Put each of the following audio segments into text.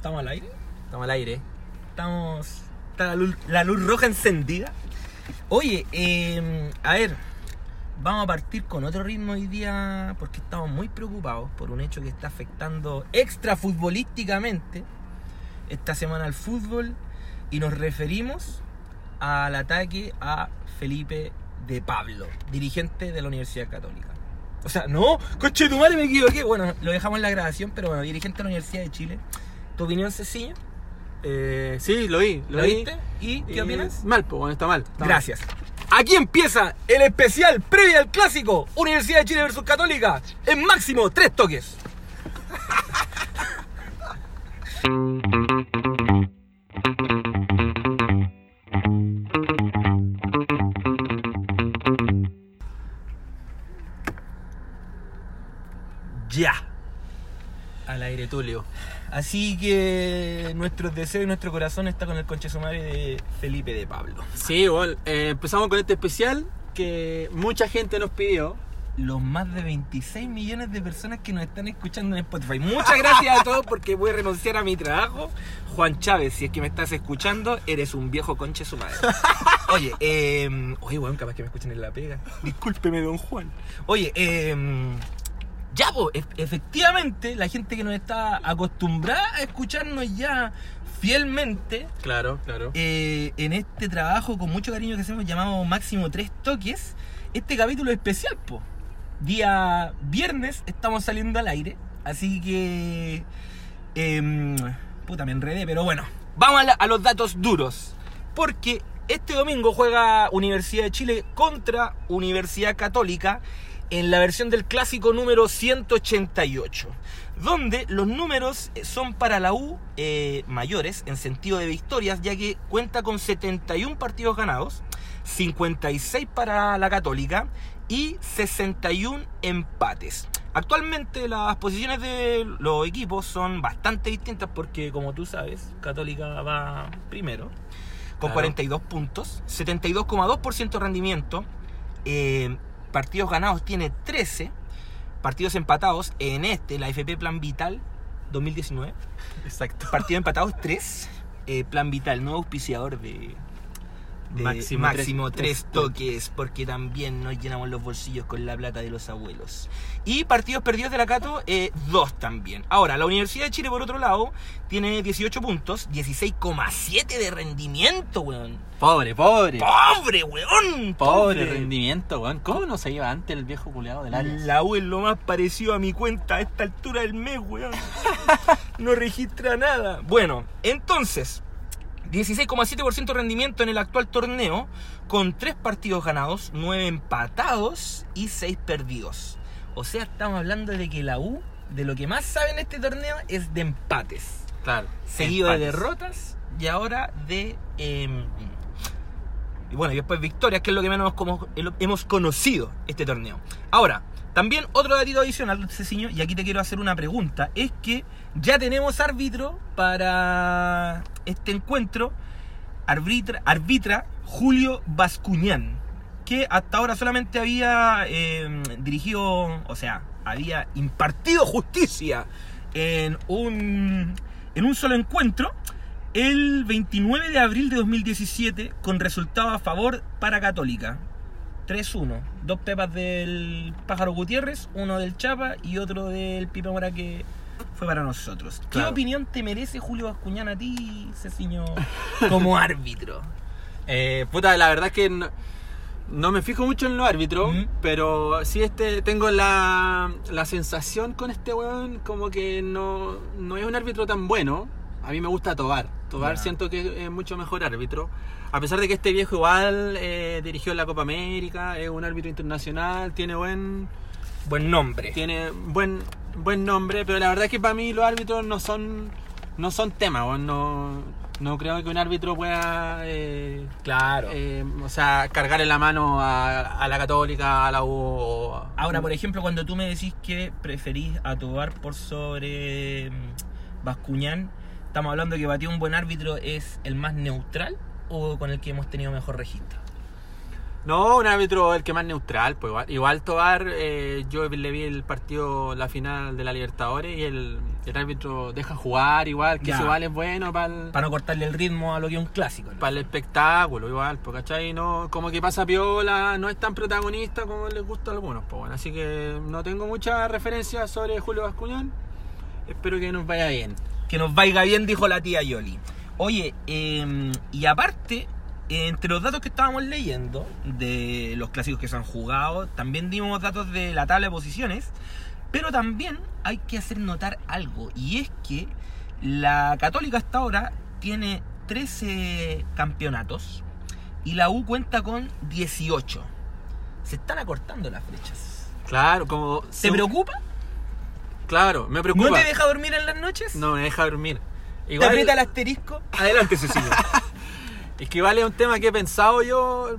¿Estamos al aire? Estamos al aire. Estamos. Está la luz, la luz roja encendida. Oye, eh, a ver, vamos a partir con otro ritmo hoy día porque estamos muy preocupados por un hecho que está afectando extra futbolísticamente esta semana al fútbol y nos referimos al ataque a Felipe de Pablo, dirigente de la Universidad Católica. O sea, no, coche de tu madre me equivoqué. Bueno, lo dejamos en la grabación, pero bueno, dirigente de la Universidad de Chile. ¿Tu opinión, Cecilia? Eh, sí, lo vi. ¿Lo, vi. viste? ¿Y qué Eh, opinas? Mal, pues bueno, está mal. está mal. Gracias. Aquí empieza el especial previo al clásico Universidad de Chile versus Católica en máximo tres toques. Ya. Al aire, Tulio. Así que nuestro deseo y nuestro corazón está con el conche sumario de Felipe de Pablo. Sí, igual. eh, empezamos con este especial que mucha gente nos pidió. los más de 26 millones de personas que nos están escuchando en Spotify. Muchas gracias a todos porque voy a renunciar a mi trabajo. Juan Chávez, si es que me estás escuchando, eres un viejo conche su madre. Oye, eh, oye, weón, capaz que me escuchen en la pega. Discúlpeme, don Juan. Oye, eh, ya, pues, efectivamente, la gente que nos está acostumbrada a escucharnos ya fielmente Claro, claro. eh, en este trabajo con mucho cariño que hacemos llamado Máximo Tres Toques, este capítulo especial, po. Día viernes estamos saliendo al aire, así que... em, puta, me enredé, pero bueno. Vamos a, la- a los datos duros. Porque este domingo juega Universidad de Chile contra Universidad Católica en la versión del clásico número 188, donde los números eh, son para la U eh, mayores en sentido de victorias, ya que cuenta con 71 partidos ganados, 56 para la Católica y 61 empates. Actualmente las posiciones de los equipos son bastante distintas porque como tú sabes, Católica va primero con Claro. 42 puntos, 72,2% de rendimiento, eh, partidos ganados tiene 13, partidos empatados en este, la FP Plan Vital 2019, Exacto. partidos empatados 3, eh, Plan Vital, nuevo auspiciador de, de Máximo máximo, tres- 3 tres toques, porque también nos llenamos los bolsillos con la plata de los abuelos. Y partidos perdidos de la Cato, 2 también. Ahora, la Universidad de Chile, por otro lado, tiene 18 puntos, 16,7 de rendimiento, weón. Pobre, pobre. ¡Pobre, weón! Pobre rendimiento, weón. ¿Cómo no se iba antes el viejo culeado del área? La U es lo más parecido a mi cuenta a esta altura del mes, weón. No registra nada. Bueno, entonces, 16,7% de rendimiento en el actual torneo, con 3 partidos ganados, 9 empatados y 6 perdidos. O sea, estamos hablando de que la U, de lo que más sabe en este torneo, es de empates. Claro. Seguido de derrotas y ahora de... em, y bueno, y después victorias, que es lo que menos como, hemos conocido este torneo. Ahora, también otro datito adicional, Ceciño, y aquí te quiero hacer una pregunta, es que ya tenemos árbitro para este encuentro, arbitra, Julio Bascuñán, que hasta ahora solamente había eh, dirigido, o sea, había impartido justicia en un, en un solo encuentro el 29 de abril de 2017 con resultado a favor para Católica. 3-1. Dos pepas del Pájaro Gutiérrez, uno del Chapa y otro del Pipe Mora que fue para nosotros. ¿Qué opinión te merece Julio Bascuñán a ti, Ceciño, como árbitro? Eh, puta, la verdad es que no, no me fijo mucho en los árbitros, Mm. pero sí este, tengo la, la sensación con este weón como que no, no es un árbitro tan bueno. A mí me gusta Tobar. Tobar Ya. siento que es mucho mejor árbitro. A pesar de que este viejo igual eh, dirigió la Copa América, es un árbitro internacional, tiene buen, Buen nombre. tiene buen, buen nombre, pero la verdad es que para mí los árbitros no son, no son tema, no, no creo que un árbitro pueda... eh, Claro. eh, o sea, cargarle la mano a, a la Católica, a la U. o- Ahora, por ejemplo, cuando tú me decís que preferís a Tobar por sobre mm, Bascuñán, ¿estamos hablando que batió un buen árbitro es el más neutral o con el que hemos tenido mejor registro? No, un árbitro el que más neutral, pues igual, igual Tobar, eh, yo le vi el partido, la final de la Libertadores y el, el árbitro deja jugar igual, que eso igual es bueno para Para no cortarle el ritmo a lo que es un clásico. ¿no? para el espectáculo igual, pues, ¿cachai? No, como que pasa piola, no es tan protagonista como les gusta a algunos, pues bueno, así que no tengo muchas referencias sobre Julio Bascuñán, espero que nos vaya bien. Que nos vaya bien, dijo la tía Yoli. Oye, eh, y aparte, entre los datos que estábamos leyendo de los clásicos que se han jugado, también dimos datos de la tabla de posiciones, pero también hay que hacer notar algo, y es que la Católica hasta ahora tiene 13 campeonatos y la U cuenta con 18. Se están acortando las flechas. Claro, como... ¿Te preocupa? Claro, me preocupa. ¿No te deja dormir en las noches? No, me deja dormir. ¿Te Igual- aprieta el asterisco? Adelante, Cecilia. es que vale un tema que he pensado yo,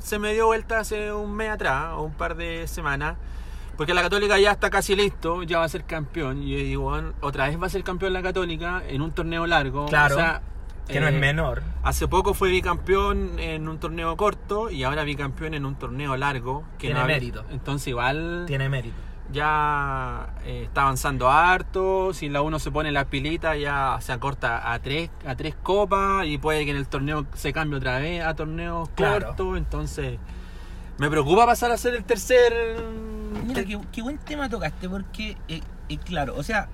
se me dio vuelta hace un mes atrás, o un par de semanas, porque la Católica ya está casi listo, ya va a ser campeón, y yo digo, bueno, otra vez va a ser campeón la Católica en un torneo largo. Claro, o sea, Que no es eh, menor. Hace poco fue bicampeón en un torneo corto y ahora bicampeón en un torneo largo. Que Tiene no mérito. Entonces igual Tiene mérito. Ya eh, está avanzando harto. Si la uno se pone las pilitas, ya se acorta a tres, a tres copas y puede que en el torneo se cambie otra vez a torneos Claro. cortos. Entonces, me preocupa pasar a ser el tercer. Mira, qué, qué buen tema tocaste, porque, eh, eh, claro, o sea,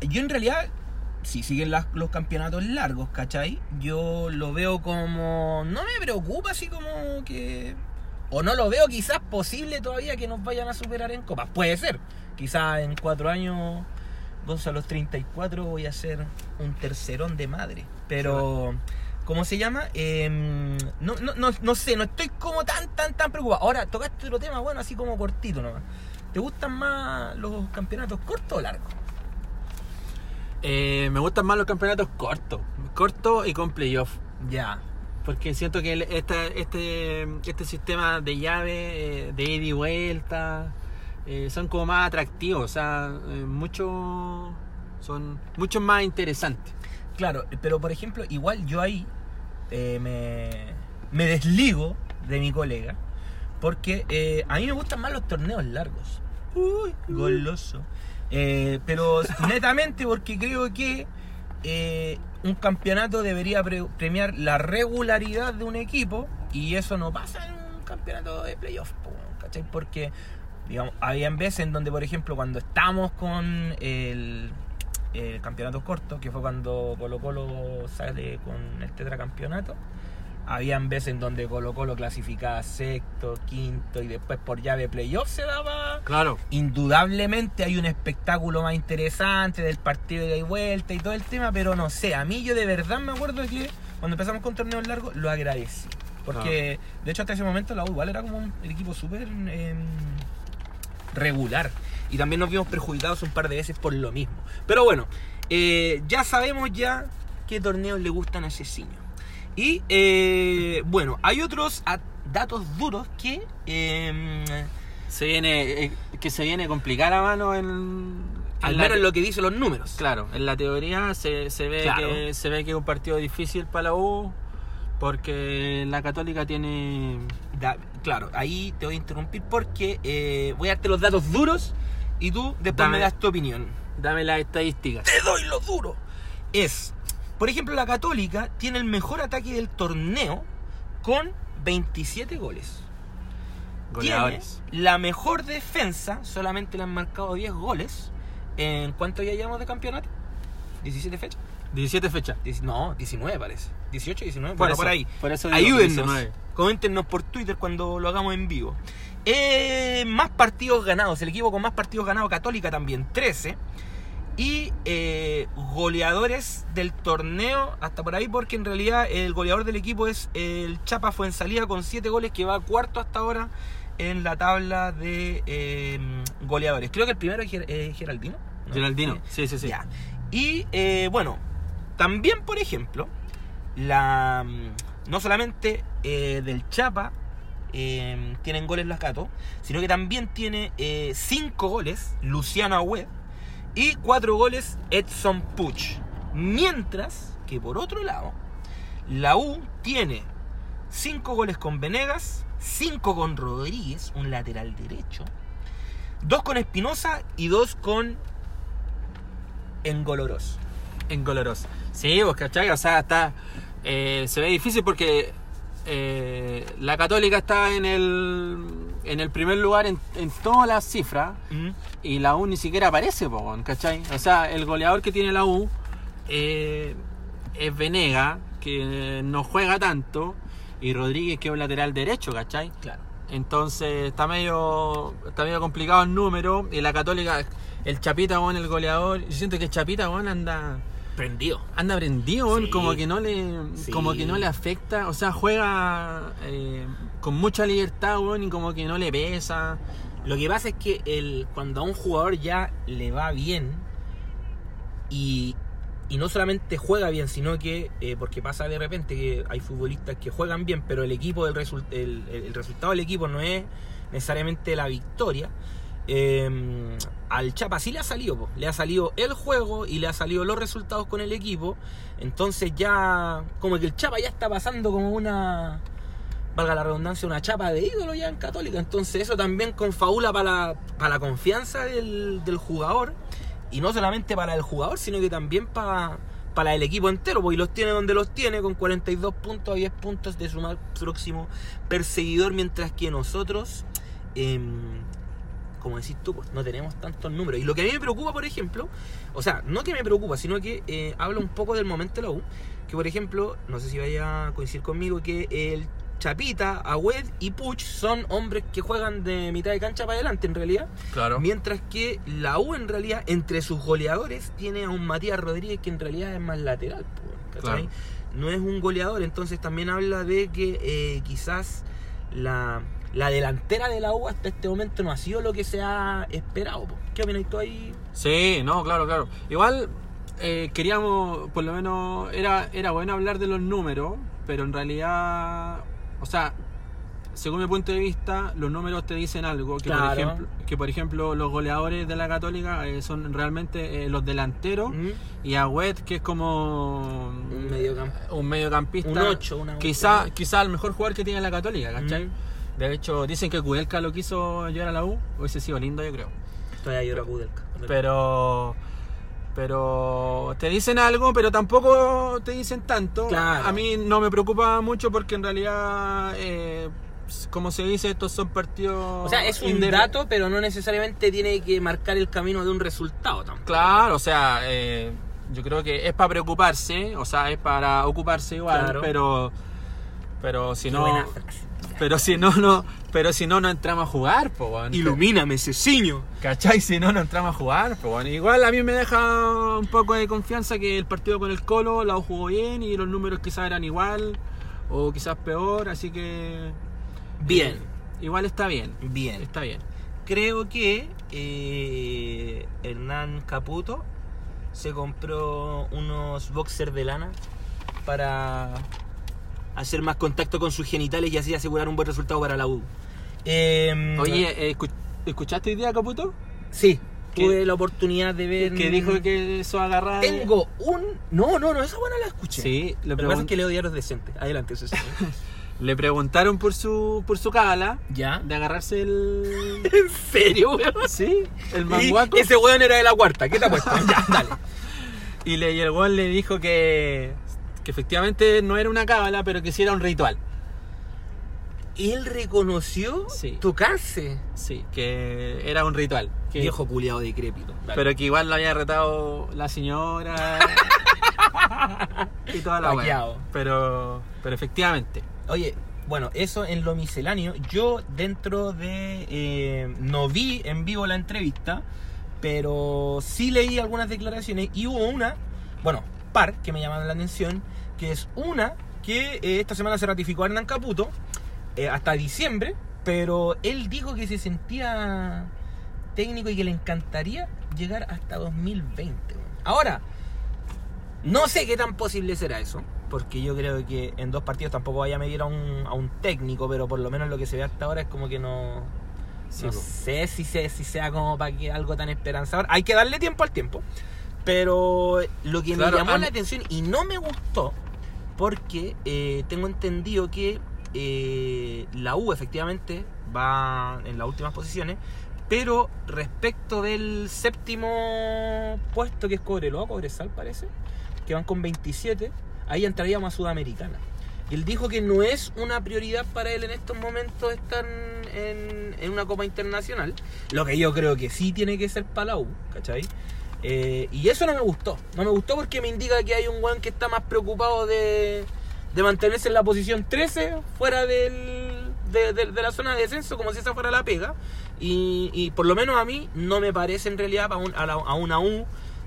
yo en realidad, si siguen las- los campeonatos largos, ¿cachai? Yo lo veo como. No me preocupa, así como que. O no lo veo quizás posible todavía que nos vayan a superar en copas. Puede ser. Quizás en cuatro años, Gonzalo, a los 34, voy a ser un tercerón de madre. Pero. ¿Cómo se llama? Em, no, no, no, no sé, no estoy como tan, tan, tan preocupado. Ahora, tocaste otro tema, bueno, así como cortito nomás. ¿Te gustan más los campeonatos cortos o largos? Eh, me gustan más los campeonatos cortos. Cortos y con playoff. Ya. Porque siento que esta- este, este sistema de llave, eh, de ida y vuelta, eh, son como más atractivos, o sea, eh, mucho, son mucho más interesantes. Claro, pero por ejemplo, igual yo ahí eh, me, me desligo de mi colega. Porque a mí me gustan más los torneos largos. Uy, goloso. Pero netamente porque creo que eh, un campeonato debería pre- premiar la regularidad de un equipo y eso no pasa en un campeonato de playoff, ¿cachai? Porque digamos, habían veces en donde, por ejemplo, cuando estamos con el, el campeonato corto, que fue cuando Colo Colo sale con el tetracampeonato, habían veces en donde Colo Colo clasificaba sexto, quinto y después por llave playoff se daba Claro, indudablemente hay un espectáculo más interesante del partido de ida y vuelta y todo el tema, pero no sé, a mí yo de verdad me acuerdo que cuando empezamos con torneos largos lo agradecí. Porque de hecho hasta ese momento la U igual era como un equipo súper em, regular. Y también nos vimos perjudicados un par de veces por lo mismo. Pero bueno, eh, ya sabemos ya qué torneos le gustan a Ceciño. Y eh, bueno, hay otros datos duros que... em, se viene, eh, que se viene a complicar a mano en... al en menos lo que dicen los números. Claro, en la teoría se, se ve Claro. que se ve que es un partido difícil para la U porque la Católica tiene Da- claro, ahí te voy a interrumpir porque eh, voy a darte los datos duros y tú después Dame. me das tu opinión. dame las estadísticas. Te doy lo duro. Es, por ejemplo, la Católica tiene el mejor ataque del torneo con 27 goles. Goleadores. Tiene la mejor defensa, solamente le han marcado 10 goles. ¿En cuánto ya llevamos de campeonato? ¿17 fechas? 17 fechas. No, 19 parece. 18, 19, Por bueno, eso, por ahí. por eso Ayúdennos. 19. Coméntenos por Twitter cuando lo hagamos en vivo. Eh, más partidos ganados. El equipo con más partidos ganados, Católica también, 13. Y eh, goleadores del torneo, hasta por ahí, porque en realidad el goleador del equipo es el Chapa Fuensalida con 7 goles, que va cuarto hasta ahora en la tabla de eh, goleadores. Creo que el primero es Ger- eh, Geraldino. ¿no? Geraldino, Sí. sí, sí. Ya. Y eh, bueno, también, por ejemplo, la mm, no solamente eh, del Chapa eh, tienen goles las Gato, sino que también tiene 5 goles Luciano Agüed y 4 goles Edson Puch. Mientras que por otro lado, la U tiene 5 goles con Venegas, cinco con Rodríguez, un lateral derecho, dos con Espinosa y dos con Engoloros. Engoloros. Sí, vos cachai, o sea, está. eh, se ve difícil porque eh, la Católica está en el, en el primer lugar en, en todas las cifras y la U ni siquiera aparece, po, ¿cachai? O sea, el goleador que tiene la U eh, es Venega, que no juega tanto, y Rodríguez, que es un lateral derecho, ¿cachai? Claro. Entonces está medio, está medio complicado el número. Y la Católica, el Chapita, weón, el goleador. Yo siento que el Chapita, weón, anda, Prendido. anda prendido, Sí. como que no le, Sí. como que no le afecta. O sea, juega eh, con mucha libertad, weón, y como que no le pesa. Lo que pasa es que el, cuando a un jugador ya le va bien y, y no solamente juega bien, sino que, eh, porque pasa de repente que hay futbolistas que juegan bien, pero el equipo, del result- el, el- el resultado del equipo no es necesariamente la victoria. eh, al Chapa sí le ha salido, le ha salido el juego y le ha salido los resultados con el equipo. Entonces ya, como que el Chapa ya está pasando como una, valga la redundancia, una chapa de ídolo ya en Católica. Entonces eso también confabula para la, para la confianza del, del jugador. Y no solamente para el jugador, sino que también para, para el equipo entero. Porque los tiene donde los tiene, con 42 puntos a 10 puntos de su más próximo perseguidor. Mientras que nosotros, em, como decís tú, pues no tenemos tantos números. Y lo que a mí me preocupa, por ejemplo, o sea, no que me preocupa, sino que eh, habla un poco del momento de la U. Que por ejemplo, no sé si vaya a coincidir conmigo, que el Chapita, Agüed y Puch son hombres que juegan de mitad de cancha para adelante en realidad. Claro. Mientras que la U en realidad, entre sus goleadores, tiene a un Matías Rodríguez que en realidad es más lateral. Claro. No es un goleador, entonces también habla de que eh, quizás la, la delantera de la U hasta este momento no ha sido lo que se ha esperado. po. ¿Qué opinas tú ahí? Sí, no, claro, claro. Igual eh, queríamos, por lo menos, era, era bueno hablar de los números, pero en realidad, o sea, según mi punto de vista, los números te dicen algo. Que, por, ejemplo, que por ejemplo, los goleadores de la Católica eh, son realmente eh, los delanteros ¿Mm? y Agüed, que es como Un mediocampo. un mediocampista. Un 8, una Quizá, quizá el mejor jugador que tiene la Católica, ¿cachai? Mm. De hecho, dicen que Kudelka lo quiso llevar a la U, hubiese sido lindo, yo creo. Todavía llora Kudelka. Pero. Pero te dicen algo, pero tampoco te dicen tanto. Claro. A mí no me preocupa mucho porque en realidad, eh, como se dice, estos son partidos. O sea, es un dato, pero no necesariamente tiene que marcar el camino de un resultado tampoco. Claro, o sea, eh, yo creo que es para preocuparse, o sea, es para ocuparse igual, Claro. pero. Pero si Qué no. buena frase. Pero si no, no. Pero si no, no entramos a jugar, po, weón. Ilumíname, Ceciño. ¿Cachai? Si no, no entramos a jugar. Pues bueno, igual a mí me deja un poco de confianza que el partido con el Colo la jugó bien y los números quizás eran igual o quizás peor, así que. Bien, eh, igual está bien. bien. Está bien. Creo que eh, Hernán Caputo se compró unos boxers de lana para hacer más contacto con sus genitales y así asegurar un buen resultado para la U. Em, Oye, eh, escu- ¿escuchaste hoy día, Caputo? sí, tuve la oportunidad de ver. Que dijo que eso agarra. Tengo un. No, no, no, esa buena la escuché. Sí, Lo que pasa es que leo diarios decentes. Adelante, Ceciño. le preguntaron por su por su cábala ¿Ya? de agarrarse el. ¿En serio, weón? sí, el Y manguaco. Ese weón era de la cuarta. ¿Qué te ha puesto? ya, dale. Y, le, y el weón le dijo que, que efectivamente no era una cábala, pero que sí era un ritual. Él reconoció Sí. tocarse. Sí, que era un ritual. Que, Viejo culiado decrépito. Dale. Pero que igual lo había retado la señora. y toda la wea. Pero, pero efectivamente. Oye, bueno, eso en lo misceláneo. Yo dentro de... eh, no vi en vivo la entrevista, pero sí leí algunas declaraciones y hubo una, bueno, par que me llamaron la atención, que es una que eh, esta semana se ratificó a Hernán Caputo eh, hasta diciembre, pero él dijo que se sentía técnico y que le encantaría llegar hasta 2020. weón. Ahora, no sé qué tan posible será eso, porque yo creo que en dos partidos tampoco vaya a medir a un, a un técnico, pero por lo menos lo que se ve hasta ahora es como que no, Sí, no sé si, se, si sea como para que algo tan esperanzador. Hay que darle tiempo al tiempo. Pero lo que Claro, me llamó la atención y no me gustó, porque eh, tengo entendido que eh, la U efectivamente va en las últimas posiciones, pero respecto del séptimo puesto que es Cobreloa, Cobresal parece, que van con 27, ahí entraríamos a Sudamericana. Él dijo que no es una prioridad para él en estos momentos estar en, en una Copa Internacional, lo que yo creo que sí tiene que ser para la U, ¿cachai? Eh, y eso no me gustó. No me gustó porque me indica que hay un weón que está más preocupado de, mantenerse en la posición 13 fuera del, de, la zona de descenso, como si esa fuera la pega. Y, por lo menos a mí no me parece en realidad a, un- a a una U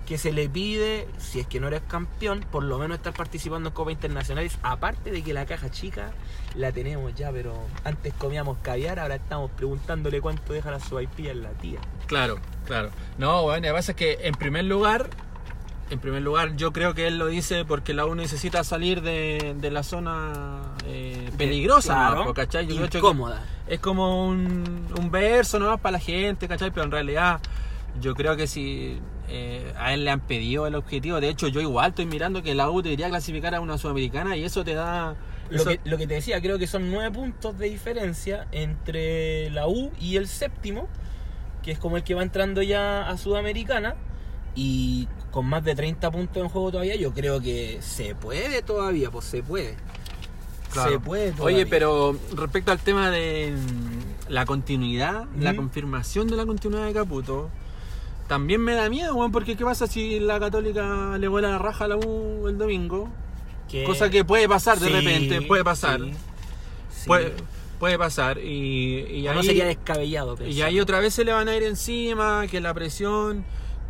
que se le pide, si es que no eres campeón, por lo menos estar participando en Copas Internacionales. Aparte de que la caja chica la tenemos ya, pero antes comíamos caviar, ahora estamos preguntándole cuánto deja la sopaipilla en la tía. Claro, claro. No, bueno, lo que pasa es que en primer lugar, en primer lugar, yo creo que él lo dice porque la U necesita salir de, de la zona eh, peligrosa, Claro. Yo creo que incómoda. es como un, un verso nomás para la gente, ¿cachai? Pero en realidad yo creo que si eh, a él le han pedido el objetivo, de hecho yo igual estoy mirando que la U debería clasificar a una sudamericana y eso te da... Lo que, lo que te decía, creo que son nueve puntos de diferencia entre la U y el séptimo, que es como el que va entrando ya a Sudamericana, y con más de 30 puntos en juego todavía, yo creo que se puede todavía, pues se puede. Claro. Se puede todavía. Oye, pero respecto al tema de la continuidad, la confirmación de la continuidad de Caputo, también me da miedo, weón, porque ¿qué pasa si la Católica le vuela la raja a la U el domingo? Cosa que puede pasar de Sí, repente, puede pasar. sí, sí. Puede, puede pasar. Y, y ahí, no sería descabellado. y pensar. ahí otra vez se le van a ir encima, que la presión,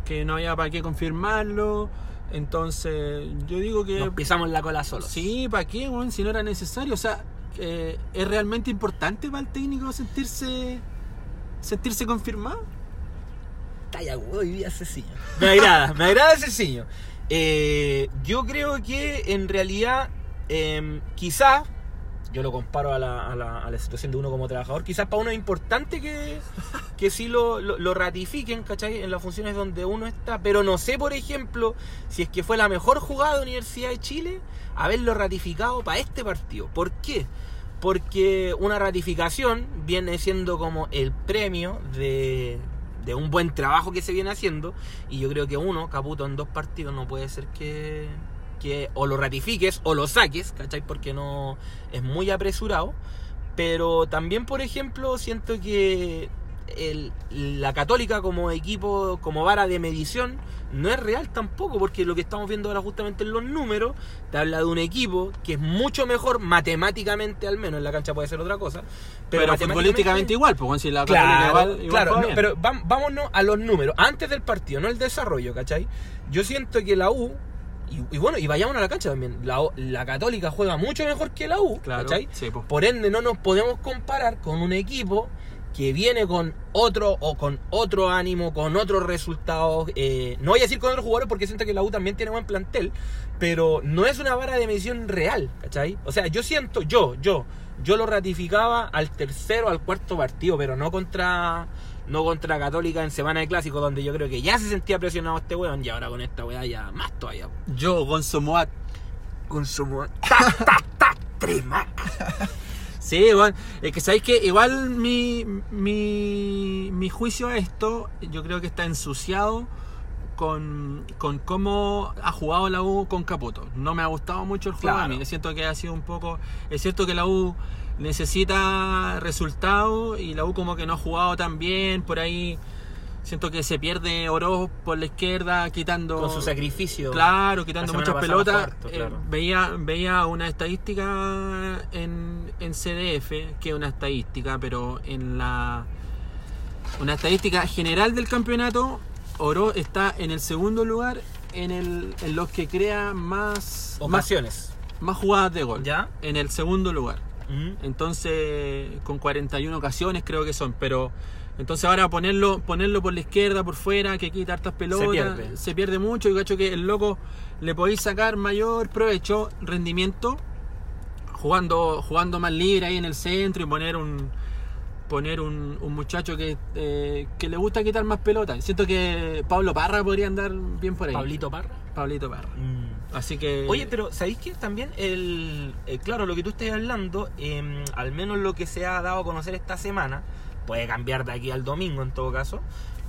que no había para qué confirmarlo. Entonces, yo digo que... Nos pisamos la cola solos. Sí, ¿para qué, weón? Si no era necesario. O sea, eh, ¿es realmente importante para el técnico sentirse sentirse confirmado? Agudo hoy día Ceciño. Me agrada, me agrada Ceciño. Eh, yo creo que en realidad, eh, quizás, yo lo comparo a la situación de uno como trabajador, quizás para uno es importante que, que sí lo, lo, lo ratifiquen, ¿cachai? En las funciones donde uno está, pero no sé, por ejemplo, si es que fue la mejor jugada de Universidad de Chile, haberlo ratificado para este partido. ¿Por qué? Porque una ratificación viene siendo como el premio de, de un buen trabajo que se viene haciendo. Y yo creo que uno, Caputo, en dos partidos no puede ser que, que o lo ratifiques o lo saques, ¿cachai? Porque no es muy apresurado. Pero también, por ejemplo, siento que el- la Católica como equipo, como vara de medición, no es real tampoco, porque lo que estamos viendo ahora justamente en los números, te habla de un equipo que es mucho mejor matemáticamente, al menos en la cancha puede ser otra cosa, Pero, matemáticamente- futbolísticamente igual, pues si la Claro, igual, igual claro, no, pero vam- vámonos a los números, antes del partido, no el desarrollo, ¿cachai? Yo siento que la U, y, y bueno, y vayamos a la cancha también, la, la Católica juega mucho mejor que la U, Claro, ¿cachai? sí, pues. Por ende, no nos podemos comparar con un equipo que viene con otro o con otro ánimo, con otros resultados. eh, no voy a decir con otros jugadores porque siento que la U también tiene buen plantel, pero no es una vara de medición real, ¿cachai? O sea, yo siento, yo, yo, yo lo ratificaba al tercero, al cuarto partido, pero no contra no contra Católica en semana de clásico, donde yo creo que ya se sentía presionado este weón, y ahora con esta weá ya más todavía. Yo, Gonzo Moat. Con su mu- ta, ta, ta, trema. Sí, bueno, es que sabéis que igual mi, mi, mi juicio a esto, yo creo que está ensuciado con, con cómo ha jugado la U con Caputo. No me ha gustado mucho el juego a mí. Siento que ha sido un poco. Es cierto que la U necesita resultados y la U como que no ha jugado tan bien. Por ahí siento que se pierde Oro por la izquierda, quitando. Con su sacrificio. Claro, quitando muchas pelotas. Eh, veía, veía una estadística en, en CDF, que es una estadística, pero en la. Una estadística general del campeonato, Oro está en el segundo lugar en, el, en los que crea más, más, Ocasiones. más jugadas de gol. ¿Ya? En el segundo lugar. Mm. Entonces, con 41 ocasiones creo que son, pero entonces ahora ponerlo ponerlo por la izquierda, por fuera, que quita hartas pelotas, pierde. se pierde mucho y cacho que el loco le podéis sacar mayor provecho, rendimiento, jugando, jugando más libre ahí en el centro y poner un, poner un, un muchacho que, eh, que le gusta quitar más pelota. Siento que Pablo Parra podría andar bien por ahí. Pablito Parra. Pablito Parra. Así que. Oye, pero ¿sabéis que también el, eh, claro, lo que tú estás hablando, eh, al menos lo que se ha dado a conocer esta semana, puede cambiar de aquí al domingo en todo caso,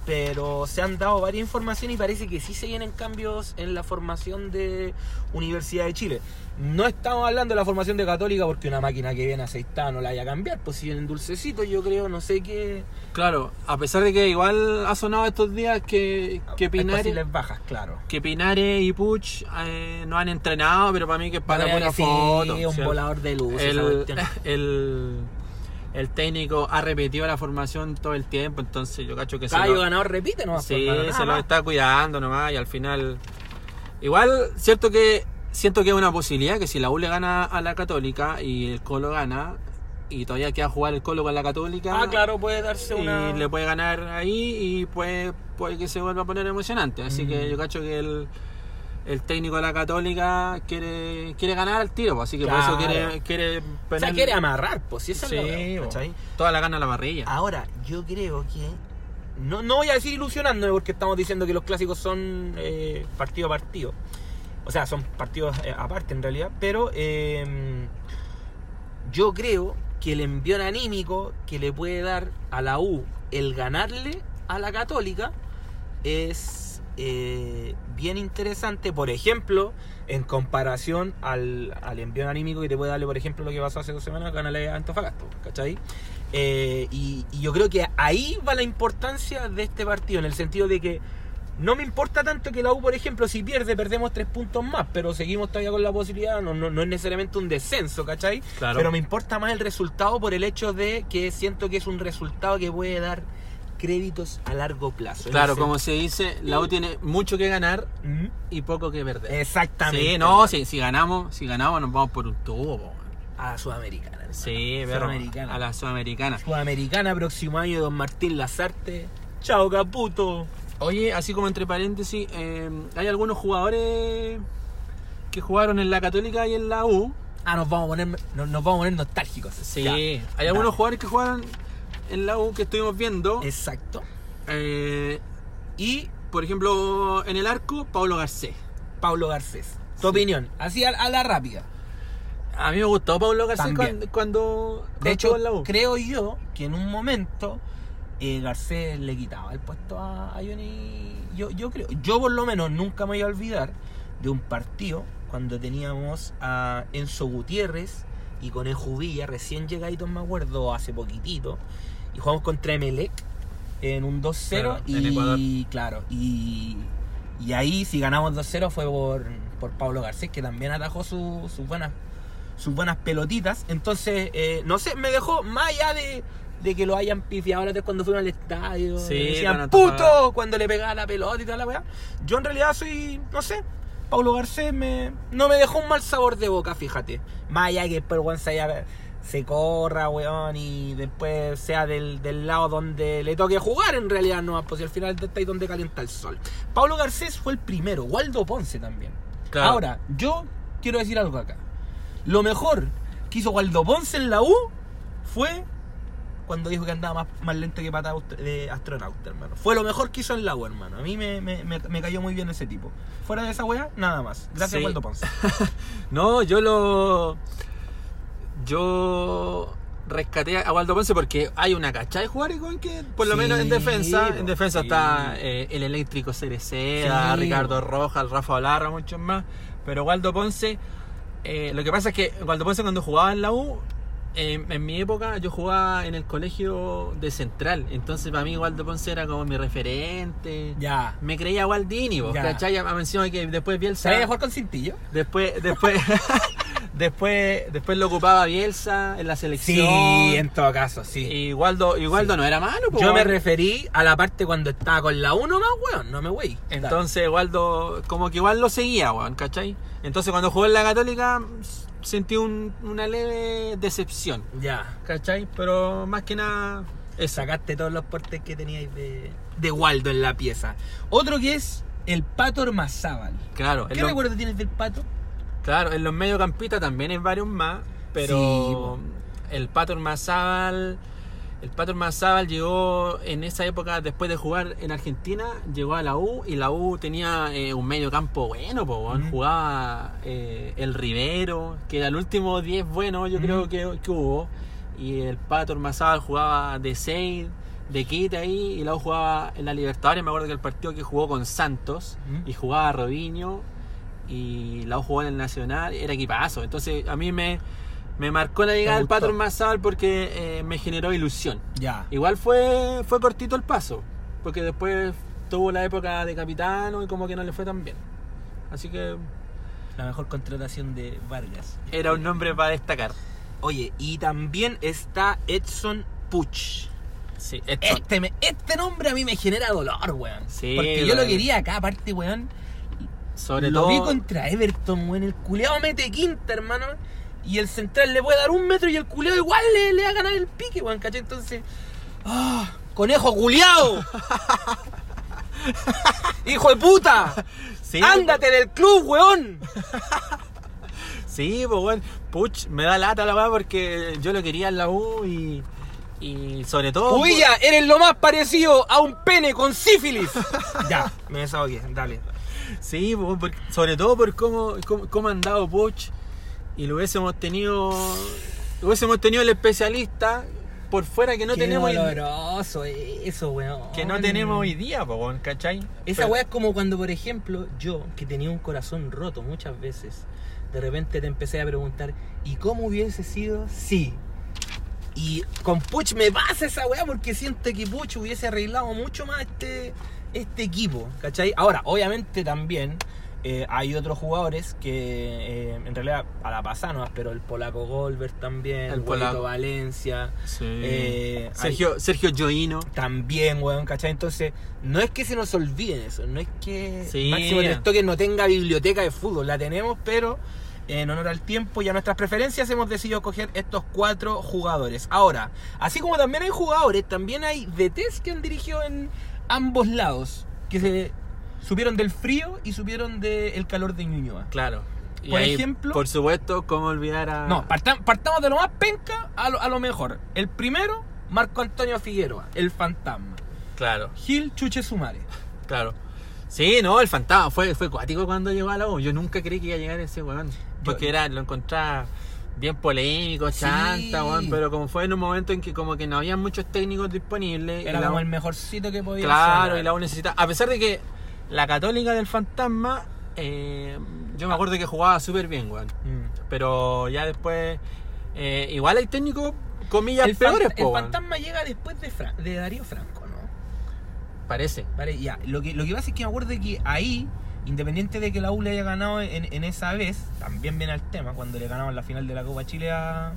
pero se han dado varias informaciones y parece que sí se vienen cambios en la formación de Universidad de Chile. No estamos hablando de la formación de Católica porque una máquina que viene aceitada no la vaya a cambiar, pues si vienen dulcecitos, yo creo, no sé qué. Claro, a pesar de que igual ha sonado estos días que, que Pinares. posibles bajas, claro. que Pinares y Puch eh, no han entrenado, pero para mí que es para pura sí, foto. un O sea, volador de luz. el, el técnico ha repetido la formación todo el tiempo, entonces yo cacho que se Cayo lo, ganador repite, no sí, se lo está cuidando nomás y al final... Igual, cierto que siento que es una posibilidad que si la U le gana a la Católica y el Colo gana y todavía queda jugar el Colo con la Católica... Ah, claro, puede darse Y una. le puede ganar ahí y puede, puede que se vuelva a poner emocionante. Así que yo cacho que el, el técnico de la Católica quiere, quiere ganar al tiro, pues, así que por eso quiere, quiere O sea, quiere amarrar, pues, si Sí, es toda la gana a la parrilla. Ahora, yo creo que. No, no voy a decir ilusionándome porque estamos diciendo que los clásicos son eh, partido a partido. O sea, son partidos eh, aparte en realidad. Pero eh, yo creo que el envión anímico que le puede dar a la U el ganarle a la Católica es eh, bien interesante. Por ejemplo, en comparación al, al envío anímico que te puede darle, por ejemplo, lo que pasó hace dos semanas, ganarle a Antofagasta, ¿cachai? Eh, y, y yo creo que ahí va la importancia de este partido, en el sentido de que no me importa tanto que la U, por ejemplo, si pierde, perdemos tres puntos más, pero seguimos todavía con la posibilidad, no, no, no es necesariamente un descenso, ¿cachai? Claro. Pero me importa más el resultado por el hecho de que siento que es un resultado que puede dar créditos a largo plazo. Claro, como se dice, la U tiene mucho que ganar ¿Mm? y poco que perder. Exactamente. Sí, no, sí, si ganamos, si ganamos nos vamos por un tubo. A la Sudamericana. hermano. Sí, pero Sudamericana. a la Sudamericana. Sudamericana, próximo año, Don Martín Lazarte. Chao, Caputo. Oye, así como entre paréntesis, eh, hay algunos jugadores que jugaron en la Católica y en la U. Ah, nos vamos a poner, nos, nos vamos a poner nostálgicos. Sí, Ya. hay algunos jugadores que jugaron en la U que estuvimos viendo. Exacto. Eh, y, por ejemplo, en el arco, Pablo Garcés. Pablo Garcés. Tu Sí. opinión, así a, a la rápida. A mí me gustó Pablo Garcés cuando, cuando, De hecho, en la U. creo yo que en un momento eh, Garcés le quitaba el puesto a, a Johnny. Yo, yo creo, yo por lo menos nunca me voy a olvidar de un partido cuando teníamos a Enzo Gutiérrez y Conejo Villa, recién llegaditos, me acuerdo, hace poquitito, y jugamos contra Emelec en un 2-0 Claro, en Ecuador. y claro, y, y ahí si ganamos 2-0 fue por, por Pablo Garcés, que también atajó su- sus buenas sus buenas pelotitas. Entonces, eh, no sé, me dejó más allá de, de que lo hayan pifiado la cuando fueron al estadio. Sí, decían puto cuando le pegaba la pelota y toda la weá. Yo en realidad soy, no sé, Pablo Garcés me, no me dejó un mal sabor de boca, fíjate. Más allá que después weón, se, haya- se corra, weón, y después sea del, del lado donde le toque jugar en realidad, no, pues si al final está ahí donde calienta el sol. Pablo Garcés fue el primero, Waldo Ponce también. Claro. Ahora, yo quiero decir algo acá. Lo mejor que hizo Waldo Ponce en la U fue cuando dijo que andaba más, más lento que pata de astronauta, hermano. Fue lo mejor que hizo en la U, hermano. A mí me, me- me- me cayó muy bien ese tipo. Fuera de esa weá, nada más. Gracias, Sí. Waldo Ponce. No, yo lo. Yo rescaté a Waldo Ponce porque hay una cachada de jugadores con que, por lo Sí, menos en defensa, en defensa sí. está eh, el eléctrico Cereceda, Sí, Ricardo. Rojas, Rafa Olarra, muchos más. Pero Waldo Ponce, eh, lo que pasa es que Waldo Ponce cuando jugaba en la U, en mi época yo jugaba en el colegio de Central. Entonces para mí Waldo Ponce era como mi referente. Ya. Me creía Waldini, vos, Ya. ¿cachai? A mención que después Bielsa. ¿Sabes jugar con cintillo? Después, después, después, después lo ocupaba Bielsa en la selección. Sí, en todo caso, sí. Y Waldo, y Waldo Sí. no era malo, po, Yo me referí a la parte cuando estaba con la 1 más, weón. No me wey. Entonces Waldo, como que igual lo seguía, weón, ¿cachai? Entonces cuando jugó en la Católica sentí un- una leve decepción, Ya. ¿cachai? Pero más que nada. Sacaste todos los portes que teníais de, de Waldo en la pieza. Otro que es el Pato Ormazábal. Claro, ¿Qué recuerdo tienes del Pato? claro, en los mediocampistas también hay varios más, pero Sí, el Pato Mazábal El Pato Ormazábal llegó en esa época, después de jugar en Argentina, llegó a la U y la U tenía eh, un medio campo bueno, po. Mm. jugaba eh, el Rivero, que era el último 10 bueno, yo creo que, que hubo. Y el Pato Ormazábal jugaba de 6, de quita ahí, y la U jugaba en la Libertadores. Me acuerdo que el partido que jugó con Santos Mm. y jugaba Robinho y la U jugó en el Nacional, era equipazo. Entonces a mí me, me marcó la llegada del gustó? Pato Ormazábal porque eh, me generó ilusión. Ya. Igual fue, fue cortito el paso, porque después tuvo la época de capitano y como que no le fue tan bien. Así que La mejor contratación de Vargas. era un nombre para destacar. Oye, y también está Edson Puch. Sí, Edson. Este, me- este nombre a mí me genera dolor, weón. Sí, Porque yo lo quería acá, aparte, weón. Sobre lo todo. vi contra Everton, weón. El culeado mete quinta, hermano. Y el central le puede dar un metro y el culeado igual le, le va a ganar el pique, weón, ¿cachai? Entonces. ¡Ah! ¡Conejo culeado! ¡Hijo de puta! Sí, ¡Ándate del club, weón! Sí, pues bueno, Puch me da lata la weá porque yo lo quería en la U y, y sobre todo. Cubilla, eres lo más parecido a un pene con sífilis. ya, me desahogué, dale. Sí, pues, por- sobre todo por cómo, cómo, cómo ha andado Puch y lo hubiésemos tenido. Hubiésemos tenido el especialista por fuera que no Qué tenemos. doloroso eso, weón. Que no tenemos hoy día, weón, ¿cachai? Esa Pero- weá es como cuando, por ejemplo, yo, que tenía un corazón roto muchas veces, de repente te empecé a preguntar, ¿y cómo hubiese sido si? Y con Puch me pasa esa weá porque siento que Puch hubiese arreglado mucho más este, este equipo, ¿cachai? Ahora, obviamente también eh, hay otros jugadores que eh, en realidad a la pasada nomás, pero el polaco Goldberg también, El polaco. Valencia, Sí. eh, Sergio, Sergio Gioino. también, weón, ¿cachai? Entonces, no es que se nos olviden eso, no es que Sí. Máximo Tres Toques no tenga biblioteca de fútbol, la tenemos, pero en honor al tiempo y a nuestras preferencias hemos decidido coger estos cuatro jugadores. Ahora, así como también hay jugadores, también hay DTs que han dirigido en ambos lados, que se supieron del frío y supieron del calor de Ñuñoa. Claro. Y Por ahí, ejemplo- Por supuesto, cómo olvidar a. No, partam- partamos de lo más penca a lo, a lo mejor. El primero, Marco Antonio Figueroa, el fantasma. Claro. Gil Chuche Sumare. Claro. Sí, no, el fantasma fue, fue cuático cuando llegó a la U. Yo nunca creí que iba a llegar ese weón. Porque Yo- era, lo encontraba bien polémico, Sí. chanta, weón. Pero como fue en un momento en que como que no había muchos técnicos disponibles. Era como el mejorcito que podía Claro, ser. y la U necesita. A pesar de que la católica del fantasma, eh, yo me acuerdo que jugaba súper bien, weón. Mm. Pero ya después. eh, igual hay técnicos, comillas, El, peores, po, el weón. fantasma llega después de, Fra- de Darío Franco, ¿no? Parece. Vale, ya. Lo que, lo que pasa es que me acuerdo que ahí, independiente de que la U le haya ganado en, en esa vez, también viene al tema, cuando le ganaron la final de la Copa Chile a,